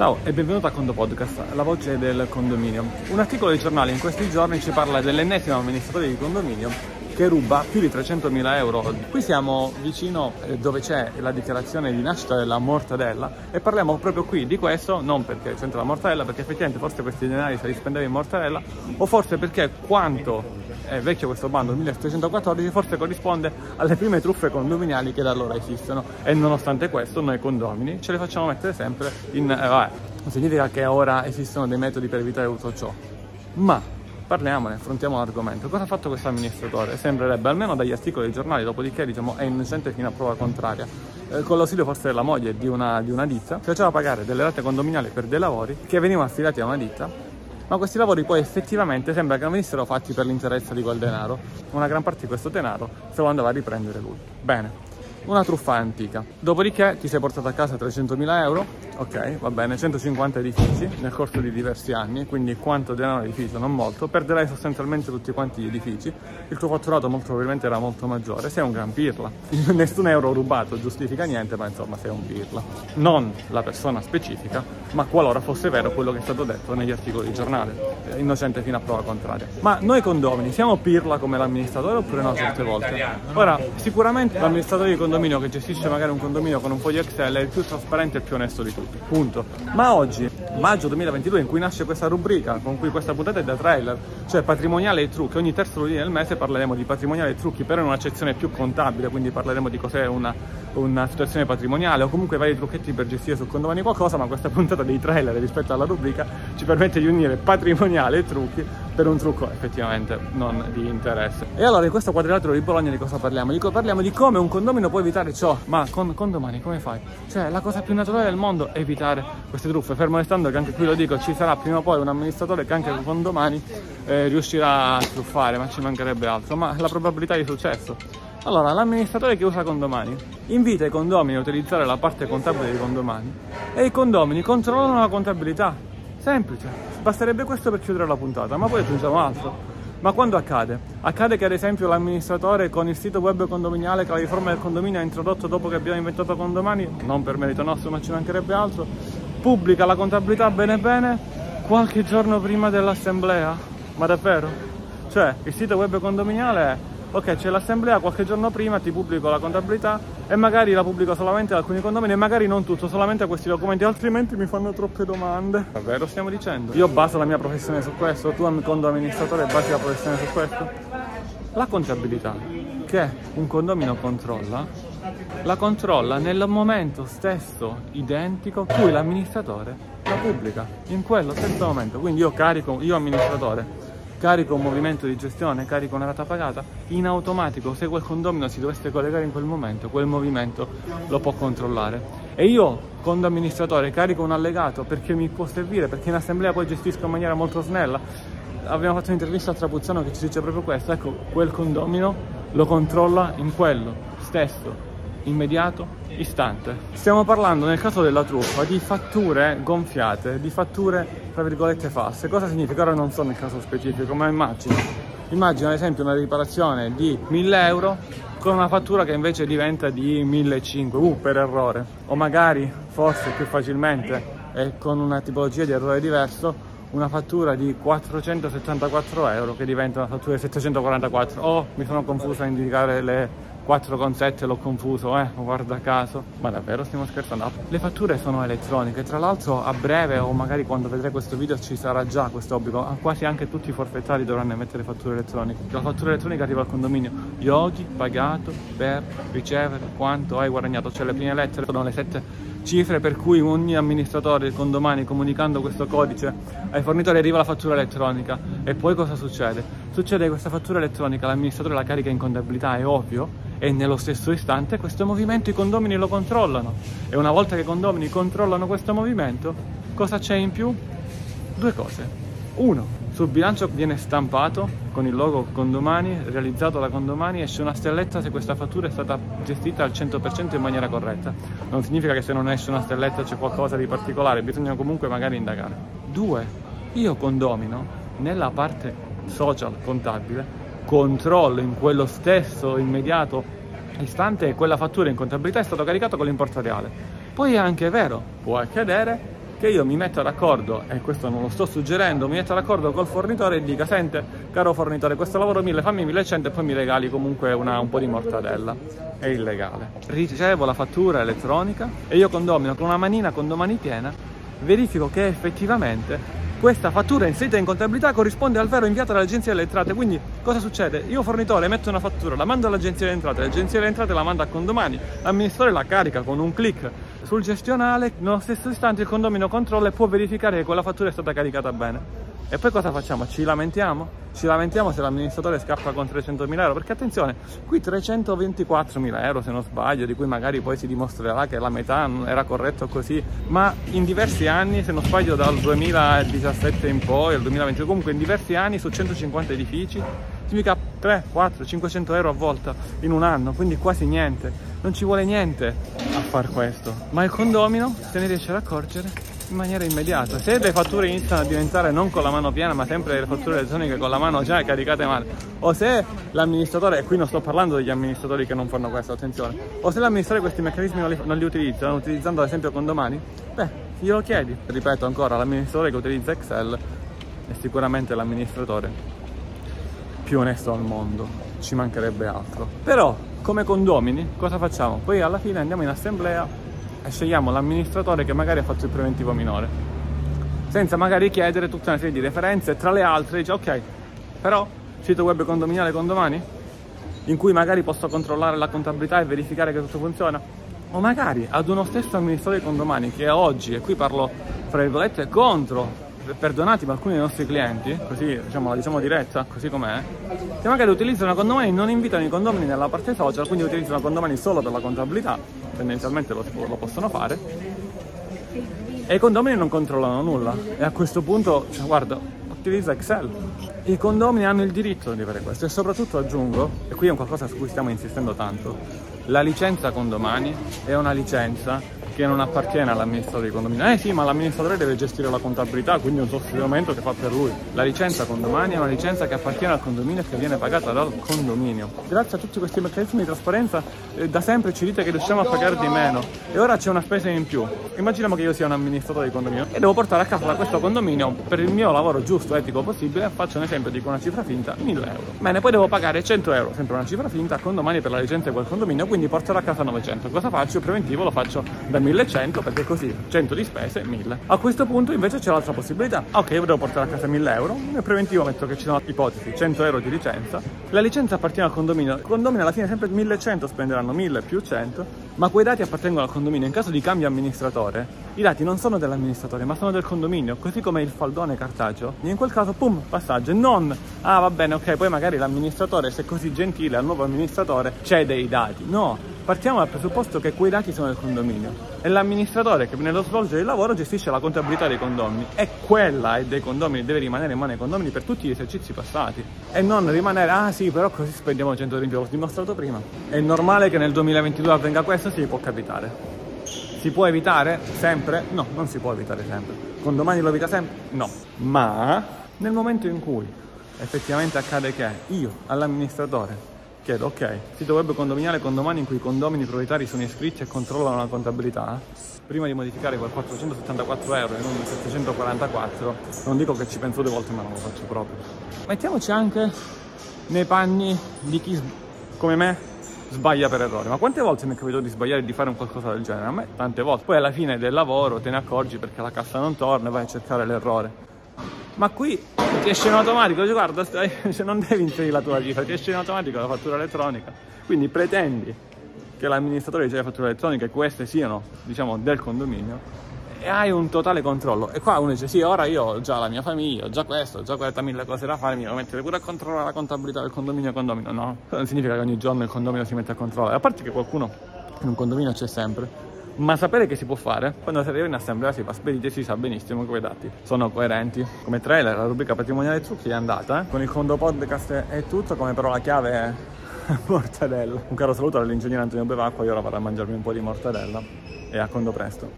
Ciao e benvenuto a Condo Podcast, la voce del condominio. Un articolo di giornale in questi giorni ci parla dell'ennesimo amministratore di condominio che ruba più di 300.000 euro. Qui siamo vicino eh, dove c'è la dichiarazione di nascita della mortadella e parliamo proprio qui di questo, non perché c'entra la mortadella, perché effettivamente forse questi denari se li spendeva in mortadella o forse perché quanto è vecchio questo bando, 1714, forse corrisponde alle prime truffe condominiali che da allora esistono e nonostante questo noi condomini ce le facciamo mettere sempre in... Eh, vabbè, non significa che ora esistono dei metodi per evitare tutto ciò, ma parliamone, affrontiamo l'argomento. Cosa ha fatto questo amministratore? Sembrerebbe, almeno dagli articoli dei giornali, dopodiché diciamo, è innocente fino a prova contraria. Eh, con l'ausilio forse della moglie di una, di una ditta, faceva pagare delle rate condominiali per dei lavori che venivano affidati a una ditta ma questi lavori poi effettivamente sembra che non venissero fatti per l'interesse di quel denaro. Una gran parte di questo denaro se lo andava a riprendere lui. Bene, una truffa antica. Dopodiché ti sei portato a casa 300.000 euro, ok, va bene, 150 edifici nel corso di diversi anni, quindi quanto denaro edificio? Non molto, perderai sostanzialmente tutti quanti gli edifici, il tuo fatturato molto probabilmente era molto maggiore, sei un gran pirla. Nessun euro rubato giustifica niente, ma insomma sei un pirla. Non la persona specifica, ma qualora fosse vero quello che è stato detto negli articoli di giornale, innocente fino a prova contraria. Ma noi condomini siamo pirla come l'amministratore oppure no certe volte? Ora, sicuramente l'amministratore di condomini condominio che gestisce magari un condominio con un foglio Excel è il più trasparente e il più onesto di tutti. Punto. Ma oggi, maggio 2022, in cui nasce questa rubrica, con cui questa puntata è da trailer, cioè patrimoniale e trucchi, ogni terzo lunedì del mese parleremo di patrimoniale e trucchi, però in un'accezione più contabile, quindi parleremo di cos'è una, una situazione patrimoniale o comunque vari trucchetti per gestire sul condominio qualcosa, ma questa puntata dei trailer rispetto alla rubrica ci permette di unire patrimoniale e trucchi per un trucco effettivamente non di interesse. E allora in questo quadrilatero di Bologna di cosa parliamo? Dico, parliamo di come un condomino può evitare ciò, ma con, con, domani come fai? Cioè la cosa più naturale del mondo è evitare queste truffe, fermo restando che anche qui lo dico, ci sarà prima o poi un amministratore che anche con domani eh, riuscirà a truffare, ma ci mancherebbe altro, ma la probabilità di successo allora, l'amministratore che usa condomani invita i condomini a utilizzare la parte contabile dei condomani e i condomini controllano la contabilità. Semplice. Basterebbe questo per chiudere la puntata, ma poi aggiungiamo altro. Ma quando accade? Accade che ad esempio l'amministratore con il sito web condominiale che la riforma del condominio ha introdotto dopo che abbiamo inventato condomani, non per merito nostro ma ci mancherebbe altro, pubblica la contabilità bene bene qualche giorno prima dell'assemblea. Ma davvero? Cioè, il sito web condominiale è ok c'è l'assemblea qualche giorno prima ti pubblico la contabilità e magari la pubblico solamente ad alcuni condomini e magari non tutto solamente a questi documenti altrimenti mi fanno troppe domande. Davvero stiamo dicendo. Io baso la mia professione su questo tu condo amministratore basi la professione su questo. La contabilità che un condomino controlla la controlla nel momento stesso identico in cui l'amministratore la pubblica in quello stesso momento. Quindi io carico io amministratore carico un movimento di gestione, carico una rata pagata, in automatico se quel condomino si dovesse collegare in quel momento, quel movimento lo può controllare. E io, condo amministratore, carico un allegato perché mi può servire, perché in assemblea poi gestisco in maniera molto snella. Abbiamo fatto un'intervista a Trapuzzano che ci dice proprio questo, ecco, quel condomino lo controlla in quello stesso immediato, istante. Stiamo parlando nel caso della truffa di fatture gonfiate, di fatture tra virgolette false. Cosa significa? Ora non so nel caso specifico, ma immagino. Immagina ad esempio una riparazione di 1000 euro con una fattura che invece diventa di 1500, uh, per errore. O magari, forse più facilmente, e con una tipologia di errore diverso, una fattura di 474 euro che diventa una fattura di 744. Oh, mi sono confuso a indicare le 4,7 l'ho confuso, eh, guarda caso. Ma davvero stiamo scherzando? Le fatture sono elettroniche, tra l'altro a breve o magari quando vedrai questo video ci sarà già questo obbligo. Ah, quasi anche tutti i forfettari dovranno emettere fatture elettroniche. La fattura elettronica arriva al condominio. Yogi pagato per ricevere quanto hai guadagnato. Cioè le prime lettere sono le 7 cifre per cui ogni amministratore con domani comunicando questo codice ai fornitori arriva la fattura elettronica e poi cosa succede? Succede che questa fattura elettronica l'amministratore la carica in contabilità, è ovvio, e nello stesso istante questo movimento i condomini lo controllano e una volta che i condomini controllano questo movimento cosa c'è in più? Due cose. Uno, sul bilancio viene stampato con il logo Condomani, realizzato da Condomani, esce una stelletta se questa fattura è stata gestita al 100% in maniera corretta. Non significa che se non esce una stelletta c'è qualcosa di particolare, bisogna comunque magari indagare. Due, io condomino nella parte social contabile controllo in quello stesso immediato istante quella fattura in contabilità è stata caricata con l'importo reale. Poi è anche vero, può accadere che io mi metto d'accordo, e questo non lo sto suggerendo, mi metto d'accordo col fornitore e dica, sente, caro fornitore, questo lavoro 1000, fammi 1100 e poi mi regali comunque una, un po' di mortadella. È illegale. Ricevo la fattura elettronica e io condomino con una manina con domani piena, verifico che effettivamente questa fattura inserita in contabilità corrisponde al vero inviato dall'agenzia delle entrate. Quindi cosa succede? Io fornitore metto una fattura, la mando all'agenzia delle entrate, l'agenzia delle entrate la manda a condomani, l'amministratore la carica con un clic sul gestionale, nello stesso istante il condomino controlla e può verificare che quella fattura è stata caricata bene. E poi cosa facciamo? Ci lamentiamo? Ci lamentiamo se l'amministratore scappa con 300.000 euro? Perché attenzione, qui 324.000 euro se non sbaglio, di cui magari poi si dimostrerà che la metà non era corretto così, ma in diversi anni, se non sbaglio dal 2017 in poi, al 2020, comunque in diversi anni su 150 edifici, significa 3, 4, 500 euro a volta in un anno, quindi quasi niente. Non ci vuole niente a far questo. Ma il condomino se ne riesce ad accorgere in maniera immediata. Se le fatture iniziano a diventare non con la mano piena, ma sempre le fatture elettroniche con la mano già caricate male, o se l'amministratore, e qui non sto parlando degli amministratori che non fanno questo, attenzione, o se l'amministratore questi meccanismi non li, non li utilizza, utilizzando ad esempio condomani, beh, glielo chiedi. Ripeto ancora, l'amministratore che utilizza Excel è sicuramente l'amministratore più onesto al mondo, ci mancherebbe altro. Però, come condomini, cosa facciamo? Poi alla fine andiamo in assemblea e scegliamo l'amministratore che magari ha fatto il preventivo minore, senza magari chiedere tutta una serie di referenze, tra le altre dice ok, però sito web condominiale condomani, in cui magari posso controllare la contabilità e verificare che tutto funziona, o magari ad uno stesso amministratore di condomani che oggi, e qui parlo fra virgolette, contro perdonatemi alcuni dei nostri clienti, così diciamo, la diciamo diretta, così com'è, che magari utilizzano condomini, non invitano i condomini nella parte social, quindi utilizzano condomini solo per la contabilità, tendenzialmente lo, lo possono fare, e i condomini non controllano nulla. E a questo punto, cioè, guarda, utilizza Excel. I condomini hanno il diritto di fare questo e soprattutto aggiungo, e qui è un qualcosa su cui stiamo insistendo tanto, la licenza condomani è una licenza che non appartiene all'amministratore di condominio. Eh sì, ma l'amministratore deve gestire la contabilità, quindi è un sostituimento che fa per lui. La licenza condomani è una licenza che appartiene al condominio e che viene pagata dal condominio. Grazie a tutti questi meccanismi di trasparenza, eh, da sempre ci dite che riusciamo a pagare di meno e ora c'è una spesa in più. Immaginiamo che io sia un amministratore di condominio e devo portare a casa da questo condominio per il mio lavoro giusto, etico possibile, faccio un esempio, dico una cifra finta, 1000 euro. Bene, poi devo pagare 100 euro, sempre una cifra finta, condomani per la licenza di quel condominio, quindi porterò a casa 900. Cosa faccio? Preventivo lo faccio da 1100 perché così 100 di spese 1000 a questo punto invece c'è l'altra possibilità. Ok io devo portare a casa 1000 euro. Nel preventivo metto che ci sono ipotesi 100 euro di licenza. La licenza appartiene al condominio. Il condominio alla fine sempre 1100 spenderanno 1000 più 100 ma quei dati appartengono al condominio. In caso di cambio amministratore i dati non sono dell'amministratore ma sono del condominio. Così come il faldone cartaceo. In quel caso pum passaggio. Non ah va bene ok poi magari l'amministratore se è così gentile al nuovo amministratore cede i dati. No Partiamo dal presupposto che quei dati sono del condominio e l'amministratore che nello svolgere il lavoro gestisce la contabilità dei condomini e quella è dei condomini, deve rimanere in mano ai condomini per tutti gli esercizi passati e non rimanere, ah sì, però così spendiamo 100 euro l'ho dimostrato prima. È normale che nel 2022 avvenga questo? Sì, può capitare. Si può evitare sempre? No, non si può evitare sempre. Condomani lo evita sempre? No. Ma nel momento in cui effettivamente accade che io all'amministratore chiedo, ok, sito web condominiale condomani in cui i condomini proprietari sono iscritti e controllano la contabilità, prima di modificare quel 474 euro e non 744, non dico che ci penso due volte ma non lo faccio proprio. Mettiamoci anche nei panni di chi, come me, sbaglia per errore. Ma quante volte mi è capitato di sbagliare e di fare un qualcosa del genere? A me tante volte. Poi alla fine del lavoro te ne accorgi perché la cassa non torna e vai a cercare l'errore. Ma qui ti esce in automatico, guarda, stai, cioè non devi inserire la tua cifra, ti esce in automatico la fattura elettronica. Quindi pretendi che l'amministratore dice la fattura elettronica e queste siano, diciamo, del condominio e hai un totale controllo. E qua uno dice: Sì, ora io ho già la mia famiglia, ho già questo, ho già 40.000 cose da fare, mi devo mettere pure a controllare la contabilità del condominio condomino. No, non significa che ogni giorno il condominio si mette a controllare. A parte che qualcuno in un condominio c'è sempre. Ma sapere che si può fare, quando si arriva in assemblea si fa spedite si sa benissimo che quei dati sono coerenti. Come trailer, la rubrica patrimoniale trucchi è andata, eh? con il Condo Podcast è tutto, come parola chiave è mortadella. Un caro saluto all'ingegnere Antonio Bevacqua, io ora vado a mangiarmi un po' di mortadella e a Condo presto.